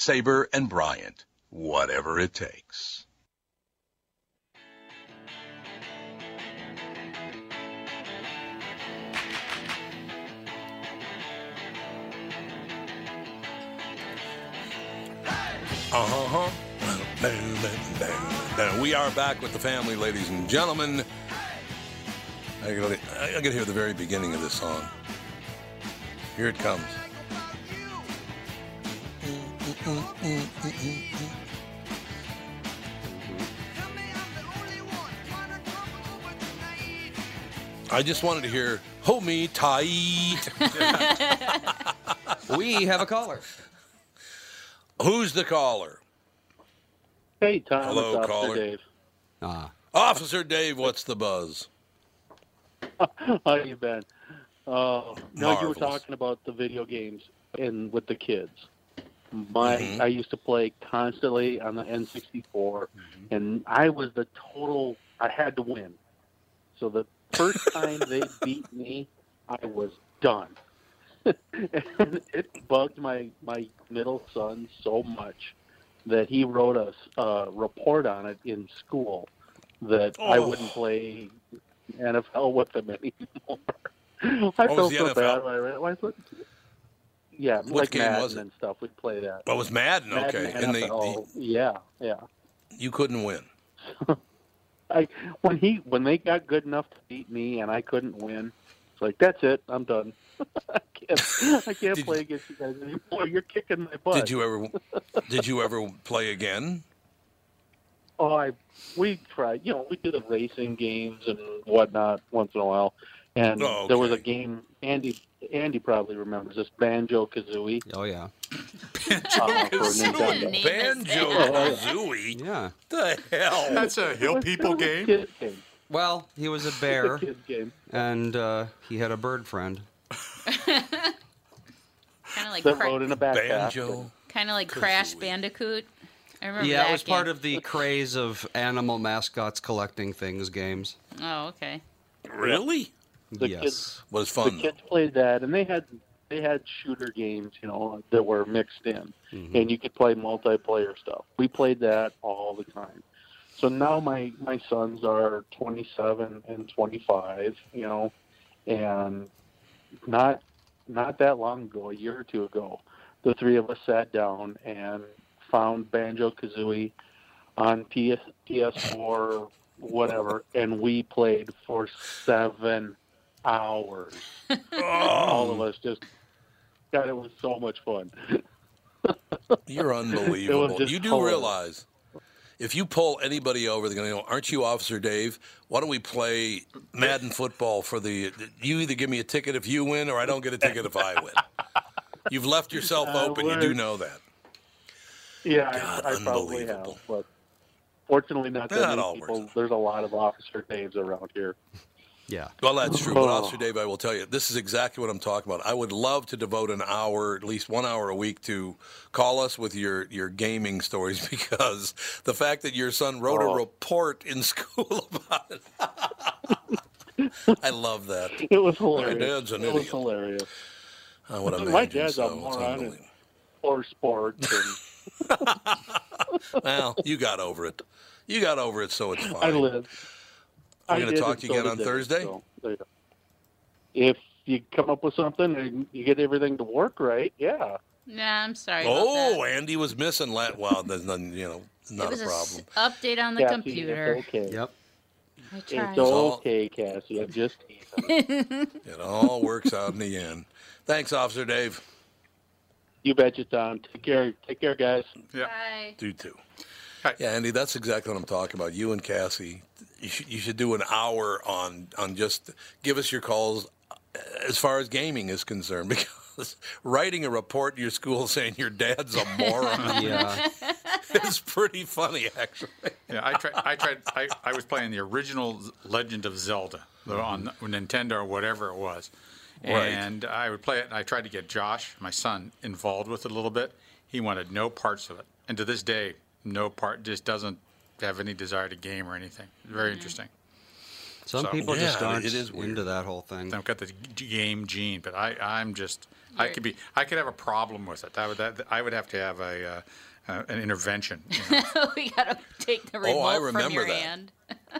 Sabre and Bryant, whatever it takes. Uh-huh. We are back with the family, ladies and gentlemen. I gotta hear the very beginning of this song. Here it comes. I just wanted to hear "Hold Me Tight." [laughs] we have a caller. Who's the caller? Hey, Tom. Hello, it's Officer caller. Dave. Ah. Officer Dave, what's the buzz? [laughs] How you been? Uh, no, you were talking about the video games and with the kids. My, Mhm. I used to play constantly on the N64, and I was the total. I had to win. So the first [laughs] time they beat me, I was done. [laughs] and it bugged my my middle son so much that he wrote a uh, report on it in school that I Oh. wouldn't play NFL with him [laughs] anymore. I What felt so NFL? bad when I. I thought- Yeah, What like game Madden was it? and stuff. We'd play that. Oh, it was Madden, Madden okay. And they- yeah, yeah. You couldn't win. [laughs] I when he when they got good enough to beat me and I couldn't win, it's like that's it. I'm done. [laughs] I can't. I can't play against you guys anymore. You're kicking my butt. Did you ever? did you ever play again? Oh, I we tried. You know, we did the racing games and whatnot once in a while. And Oh, there was a game. Andy Andy probably remembers this Banjo Kazooie. Oh yeah. uh, for Nintendo. Banjo? Kazooie. Yeah. The hell? That's a Hill People game. Kid game. Well, he was a bear, kid game. and uh, he had a bird friend. [laughs] Kind of like That cra- rode in a backpack. Banjo. kind of like Crash Bandicoot. I remember yeah, that it was game. part of the craze of animal mascots collecting things games. Oh, okay. Really? The yes. kids Was fun. the kids played that, and they had they had shooter games, you know, that were mixed in, Mhm. and you could play multiplayer stuff. We played that all the time. So now my my sons are 27 and 25, you know, and not not that long ago, a year or two ago, the three of us sat down and found Banjo Kazooie on PS PS4, whatever, and we played for seven hours. Oh. All of us just, God, it was so much fun. [laughs] You're unbelievable. You do realize if you pull anybody over, they're going to go, Aren't you Officer Dave? Why don't we play Madden football for the. You either give me a ticket if you win, or I don't get a ticket if I win. You've left yourself I open. You do know that. Yeah, God, I, I probably have, unbelievable. but fortunately, not that That many all people. There's a lot of Officer Daves around here. Yeah. Well, that's true. But Oh. Officer Dave, I will tell you, this is exactly what I'm talking about. I would love to devote an hour, at least one hour a week, to call us with your, your gaming stories [laughs] because the fact that your son wrote Oh. a report in [laughs] school about it. I love that. [laughs] It was hilarious. My dad's an it was hilarious. I would imagine My dad's so. a It's moron or sports. And Well, you got over it. You got over it, so it's fine. I live. We're gonna talk to you again on they, Thursday? so there you go. If you come up with something and you get everything to work right, yeah. Nah, I'm sorry. about Oh, that. Andy was missing that. Well, there's nothing, you know, it not was a a s- problem. update on the Cassie, computer. It's okay. Yep. I tried. It's okay, Cassie. I'm just. [laughs] It all works out in the end. Thanks, Officer Dave. You betcha, Tom. Take care. Take care, guys. Yeah. Bye. Do too. Yeah, Andy, that's exactly what I'm talking about. You and Cassie, you should, you should do an hour on on just give us your calls uh, as far as gaming is concerned [laughs] because writing a report to your school saying your dad's a moron [laughs] Yeah. [laughs] is pretty funny, actually. Yeah, I tried. I tried. I, I was playing the original Legend of Zelda on Nintendo or whatever it was, Right. and I would play it. And I tried to get Josh, my son, involved with it a little bit. He wanted no parts of it, and to this day, no part. Just doesn't have any desire to game or anything. Very interesting. Some So- people just aren't it is weird. into that whole thing. I've got the game gene, but I, I'm just. I could be. I could have a problem with it. I would. That, I would have to have a. Uh, uh, an intervention. you know. [laughs] we gotta take the remote Oh, I from remember your that. hand.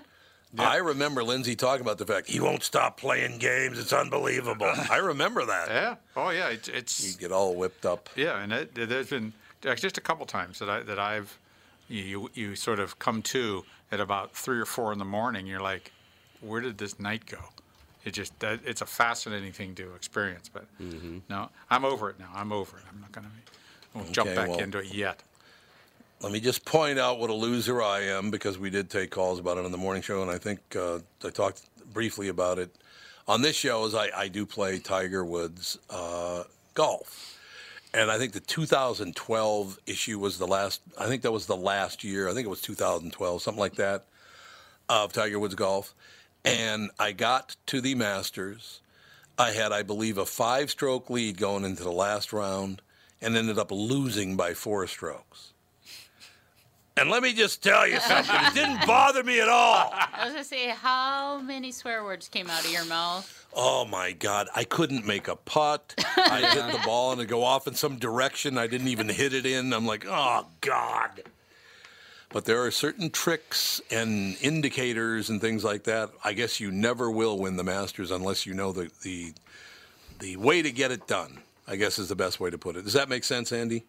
[laughs] I remember Lindsay talking about the fact he won't stop playing games. It's unbelievable. [laughs] I remember that. Yeah. Oh, yeah. It's. it's You get all whipped up. Yeah, and it, there's been uh, just a couple times that I that I've you you sort of come to at about three or four in the morning. You're like, where did this night go? It just that, it's a fascinating thing to experience. But no, I'm over it now. I'm over it. I'm not gonna. Won't jump back well- into it yet. Let me just point out what a loser I am because we did take calls about it on the morning show, and I think uh, I talked briefly about it on this show. Is I, I do play Tiger Woods uh, golf, and I think the 2012 issue was the last. I think that was the last year. I think it was 2012, something like that, of Tiger Woods golf. and I got to the Masters. I had, I believe, a five stroke lead going into the last round and ended up losing by four strokes. And let me just tell you something, it didn't bother me at all. [laughs] I was gonna say, how many swear words came out of your mouth? Oh my God, I couldn't make a putt. I [laughs] hit the ball and it go off in some direction I didn't even hit it in. I'm like, oh God. But there are certain tricks and indicators and things like that. I guess you never will win the Masters unless you know the the the way to get it done. I guess is the best way to put it. Does that make sense, Andy?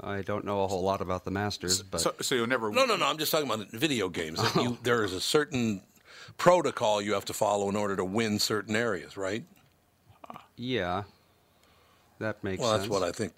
I don't know a whole lot about the Masters, but So, so you'll never. No, no, no. I'm just talking about video games. That you, [laughs] oh. there is a certain protocol you have to follow in order to win certain areas, right? yeah, that makes sense. well, sense. that's what I think.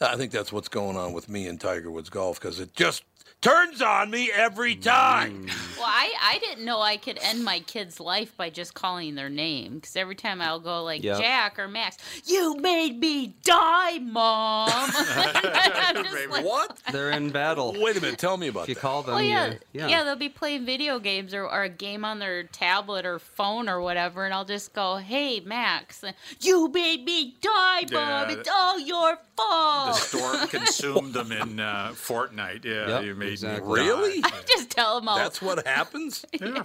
I think that's what's going on with me and Tiger Woods golf because it just turns on me every time. [laughs] Well, I, I didn't know I could end my kid's life by just calling their name. Because every time I'll go like Yep. Jack or Max, you made me die, mom. [laughs] [laughs] Like, What? They're in battle. Wait a minute. Tell me about If you that. call them, Oh yeah. yeah, yeah. They'll be playing video games or, or a game on their tablet or phone or whatever, and I'll just go, "Hey, Max, you made me die, mom. Yeah. It's all your fault. The storm consumed them in uh, Fortnite. Yeah, Yep, you made exactly. me Really? I just tell them all. That's what happens? [laughs] Yeah.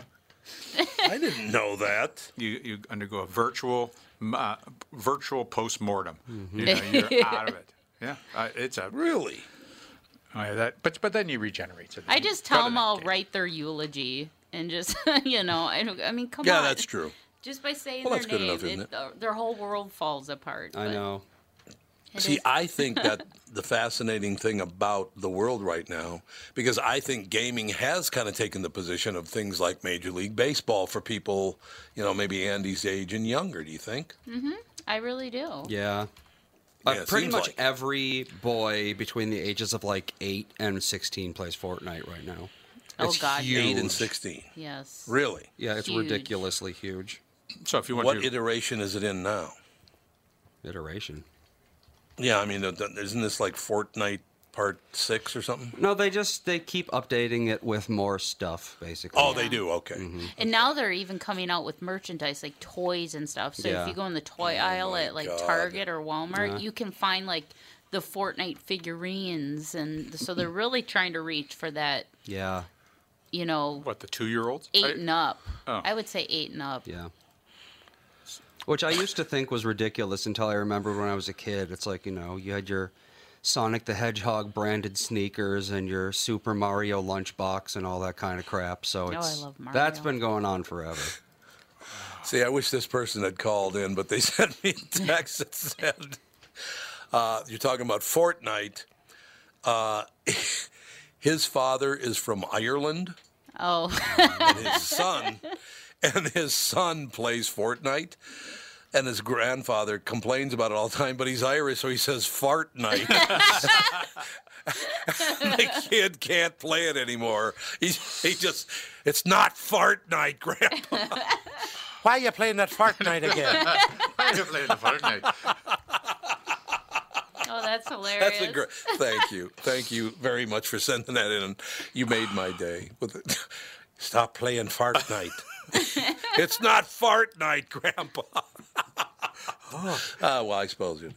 I didn't know that. You you undergo a virtual uh, virtual post mortem. Mm-hmm. You know, you're [laughs] out of it. Yeah, uh, it's a Really? oh, yeah, that. But but then you regenerate. So I just tell them than I'll game. write their eulogy and just, [laughs] you know, I, don't- I mean, come Yeah, on. Yeah, that's true. Just by saying Well, their that's good name, enough, isn't it? uh, their whole world falls apart. I but know. It See, is- I think that the fascinating thing about the world right now, because I think gaming has kind of taken the position of things like Major League Baseball for people, you know, maybe Andy's age and younger. Do you think? Mm-hmm. I really do. Yeah. Yeah, Uh, it pretty much like- every boy between the ages of like 8 and 16 plays Fortnite right now. Oh, It's God, huge. Eight and sixteen. Yes. Really? Yeah, it's Huge. ridiculously huge. So if you want What to, iteration is it in now? Iteration. Yeah, I mean, th- th- isn't this like Fortnite Part Six or something? No, they just they keep updating it with more stuff basically. Oh, they do. Okay. Mm-hmm. And now they're even coming out with merchandise like toys and stuff. So Yeah. if you go in the toy aisle at like God. Target or Walmart, Yeah. you can find like the Fortnite figurines, and so they're really trying to reach for that, Yeah. you know, what the two year olds? eight and up. Oh. I would say eight and up. Yeah. Which I used to think was ridiculous until I remembered when I was a kid. It's like, you know, you had your Sonic the Hedgehog branded sneakers and your Super Mario lunchbox and all that kind of crap. So Oh, I it's love that's Mario. been going on forever. [laughs] See, I wish this person had called in, but they [laughs] sent me a text that said, uh, "You're talking about Fortnite." Uh, [laughs] his father is from Ireland, Oh, and his son, [laughs] and his son plays Fortnite. And his grandfather complains about it all the time, but he's Irish, so he says "fart night." [laughs] the kid can't play it anymore. He, he just, it's not fart night, Grandpa. [laughs] Why are you playing that fart night again? I have played the Night? oh, that's hilarious. That's a great. Thank you, thank you very much for sending that in. You made my day with it. Stop playing fart night. [laughs] it's not fart night, Grandpa. Ah, [laughs] well, I suppose you.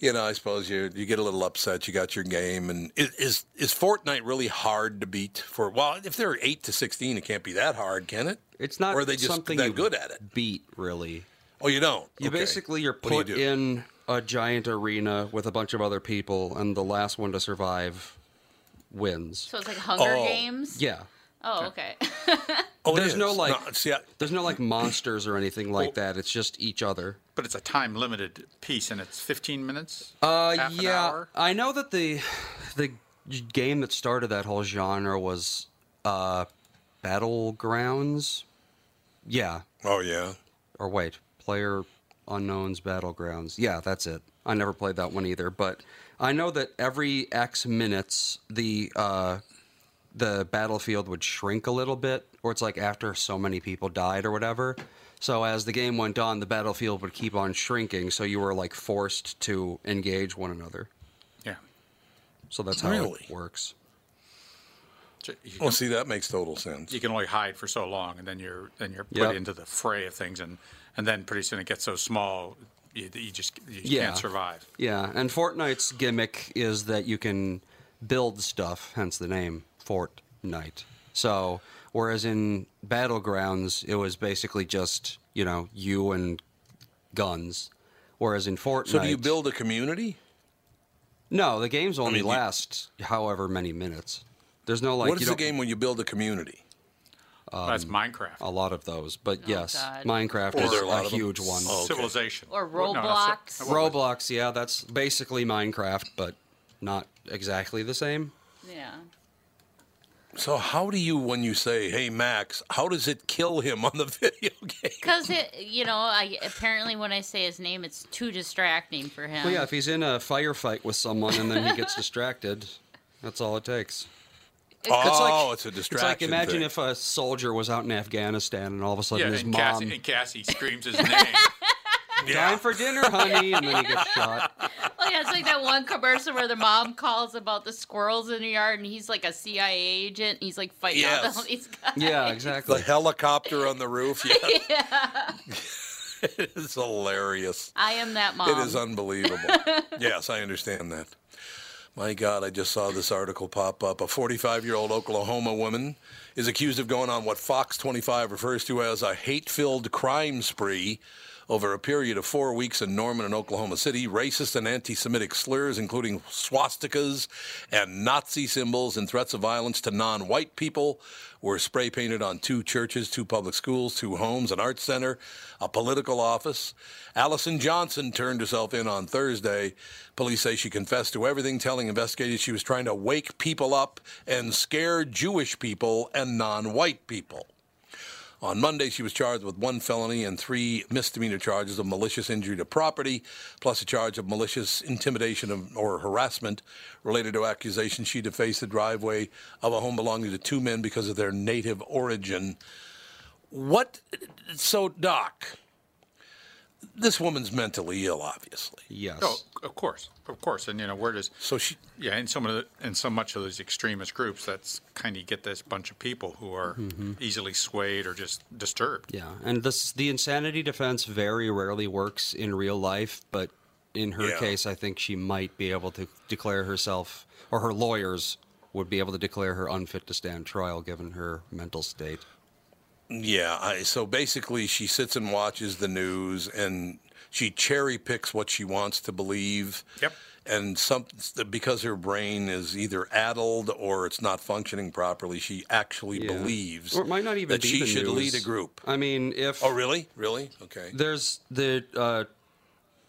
You know, I suppose you you get a little upset. You got your game, and is is, is Fortnite really hard to beat? For well, if they're eight to sixteen, it can't be that hard, can it? It's not Or are they just something that you good at it? beat really. Oh, you don't. You Okay. basically you're What do you put do? in a giant arena with a bunch of other people, and the last one to survive wins. So it's like Hunger Oh. Games. Yeah. Oh, okay. [laughs] Oh, There's no like No, see, I, there's no like monsters or anything like that. It's just each other. But it's a time limited piece, and it's 15 minutes. Uh, half an yeah, hour? I know that the the game that started that whole genre was uh, Battlegrounds. Yeah, oh yeah. or wait, Player Unknown's Battlegrounds. Yeah, that's it. I never played that one either, but I know that every X minutes the uh, the battlefield would shrink a little bit, or it's like after so many people died or whatever. So as the game went on, the battlefield would keep on shrinking, so you were like forced to engage one another. Yeah. So that's how Really? it works. So you Well, see, that makes total sense. you can only hide for so long, and then you're then you're put Yep. into the fray of things, and and then pretty soon it gets so small, you, you just you Yeah. can't survive. Yeah, and Fortnite's gimmick is that you can build stuff, hence the name Fortnite. So, whereas in Battlegrounds, it was basically just, you know, you and guns. Whereas in Fortnite. So do you build a community? No, the games only mean, you- last however many minutes. There's no like. what is you the game when you build a community? Oh, that's um, Minecraft. A lot of those, but oh, yes, God. Minecraft Or is a a huge one. Oh, okay. Civilization. Or Well, no, that's- Roblox. Roblox, yeah, that's basically Minecraft, but not exactly the same. Yeah. So how do you, when you say, "Hey Max," how does it kill him on the [laughs] video game? Because it, you know, I apparently when I say his name, it's too distracting for him. Well, yeah, if he's in a firefight with someone and then he gets [laughs] distracted, that's all it takes. It's oh, it's a It's distraction. like imagine thing. if a soldier was out in Afghanistan and all of a sudden Yeah, his and mom, Cassie, and Cassie screams his name. [laughs] time for dinner, honey, and then he gets shot. Well, yeah, it's like that one commercial where the mom calls about the squirrels in the yard, and he's like a CIA agent. He's like fighting Yes. all these guys. Yeah, exactly. the helicopter on the roof. Yeah, [laughs] yeah. [laughs] it is hilarious. I am that mom. It is unbelievable. [laughs] yes, I understand that. My God, I just saw this article pop up. A 45 year old Oklahoma woman is accused of going on what Fox 25 refers to as a hate filled crime spree over a period of four weeks in Norman and Oklahoma City. Racist and anti Semitic slurs, including swastikas and Nazi symbols and threats of violence to non white people, were spray painted on two churches, two public schools, two homes, an art center, a political office. Allison Johnson turned herself in on Thursday. Police say she confessed to everything, telling investigators she was trying to wake people up and scare Jewish people and non white people. On Monday, she was charged with one felony and three misdemeanor charges of malicious injury to property, plus a charge of malicious intimidation of, or harassment related to accusations she defaced the driveway of a home belonging to two men because of their native origin. What? So, Doc, this woman's mentally ill, obviously. Yes. Oh, of course, of course, and you know where does So she, yeah, in some of the in so much of those extremist groups, that's kind of get this bunch of people who are mm-hmm. easily swayed or just disturbed. Yeah, and this the insanity defense very rarely works in real life, but in her Yeah. case, I think she might be able to declare herself, or her lawyers would be able to declare her unfit to stand trial given her mental state. Yeah, I, so basically, she sits and watches the news, and she cherry picks what she wants to believe. Yep. And some because her brain is either addled or it's not functioning properly, she actually Yeah. believes Or it might not even that she should lead a group. I mean, if Oh, really? Really? Okay. there's the uh,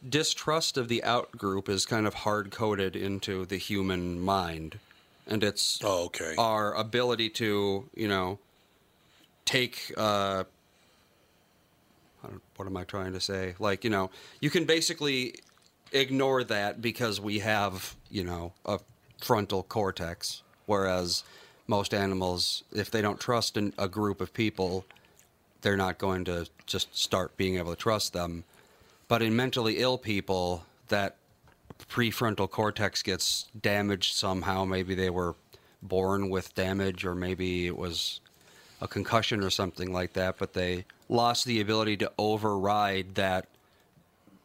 distrust of the out group is kind of hard coded into the human mind, and it's Oh, okay. our ability to you know take uh, what am I trying to say? Like you know, you can basically ignore that because we have you know a frontal cortex, whereas most animals, if they don't trust an, a group of people, they're not going to just start being able to trust them. But in mentally ill people, that prefrontal cortex gets damaged somehow. Maybe they were born with damage, or maybe it was a concussion or something like that, but they lost the ability to override that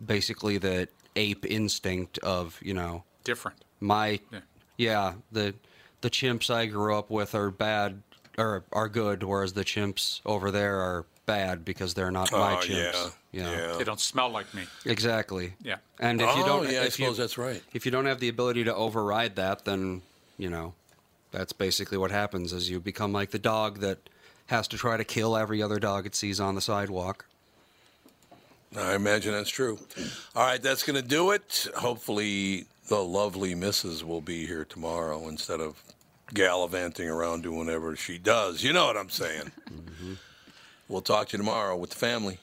basically the ape instinct of, you know, Different. my Yeah. yeah, the the chimps I grew up with are bad or are good, whereas the chimps over there are bad because they're not my Oh, chimps. yeah. You know? Yeah. They don't smell like me. Exactly. Yeah. And if you Oh, don't yeah, I if you, that's right. If you don't have the ability to override that, then, you know, that's basically what happens is you become like the dog that has to try to kill every other dog it sees on the sidewalk. I imagine that's true. All right, that's going to do it. Hopefully, the lovely Mrs. will be here tomorrow instead of gallivanting around doing whatever she does. You know what I'm saying? mm-hmm. We'll talk to you tomorrow with the family.